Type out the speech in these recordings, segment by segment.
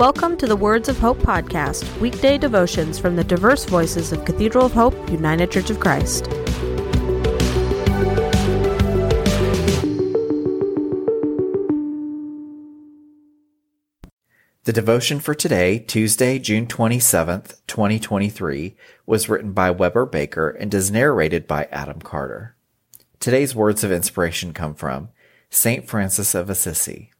Welcome to the Words of Hope podcast, weekday devotions from the diverse voices of Cathedral of Hope, United Church of Christ. The devotion for today, Tuesday, June 27th, 2023, was written by Weber Baker and is narrated by Adam Carter. Today's words of inspiration come from St. Francis of Assisi.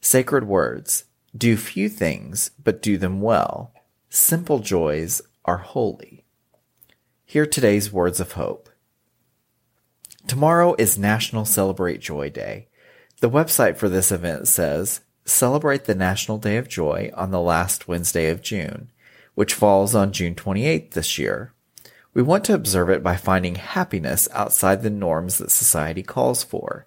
Sacred words. Do few things, but do them well. Simple joys are holy. Hear today's words of hope. Tomorrow is National Celebrate Joy Day. The website for this event says, celebrate the National Day of Joy on the last Wednesday of June, which falls on June 28th this year. We want to observe it by finding happiness outside the norms that society calls for.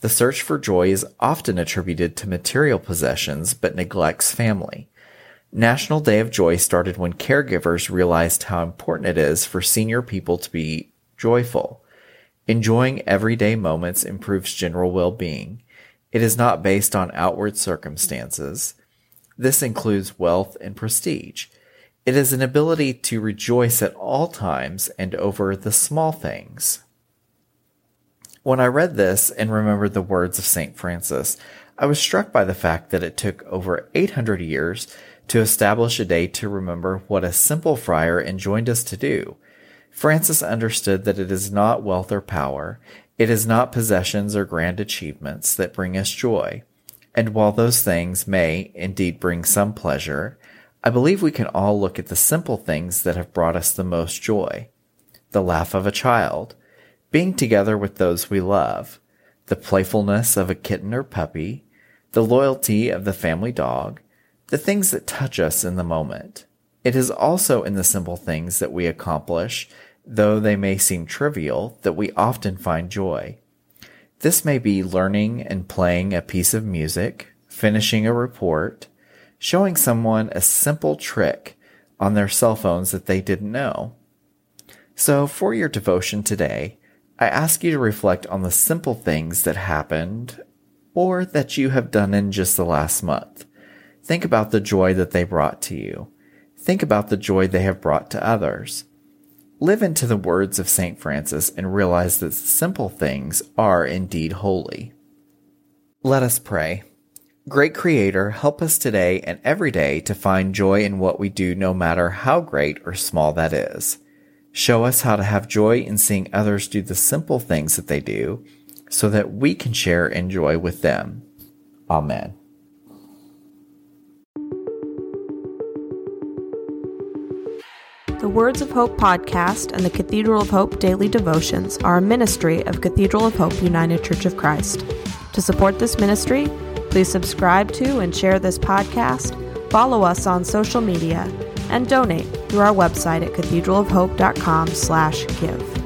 The search for joy is often attributed to material possessions but neglects family. National Day of Joy started when caregivers realized how important it is for senior people to be joyful. Enjoying everyday moments improves general well-being. It is not based on outward circumstances. This includes wealth and prestige. It is an ability to rejoice at all times and over the small things. When I read this and remembered the words of St. Francis, I was struck by the fact that it took over 800 years to establish a day to remember what a simple friar enjoined us to do. Francis understood that it is not wealth or power, it is not possessions or grand achievements that bring us joy. And while those things may indeed bring some pleasure, I believe we can all look at the simple things that have brought us the most joy. The laugh of a child, being together with those we love, the playfulness of a kitten or puppy, the loyalty of the family dog, the things that touch us in the moment. It is also in the simple things that we accomplish, though they may seem trivial, that we often find joy. This may be learning and playing a piece of music, finishing a report, showing someone a simple trick on their cell phones that they didn't know. So for your devotion today, I ask you to reflect on the simple things that happened or that you have done in just the last month. Think about the joy that they brought to you. Think about the joy they have brought to others. Live into the words of St. Francis and realize that simple things are indeed holy. Let us pray. Great Creator, help us today and every day to find joy in what we do, no matter how great or small that is. Show us how to have joy in seeing others do the simple things that they do so that we can share in joy with them. Amen. The Words of Hope podcast and the Cathedral of Hope daily devotions are a ministry of Cathedral of Hope United Church of Christ. To support this ministry, please subscribe to and share this podcast, follow us on social media, and donate through our website at cathedralofhope.com/give.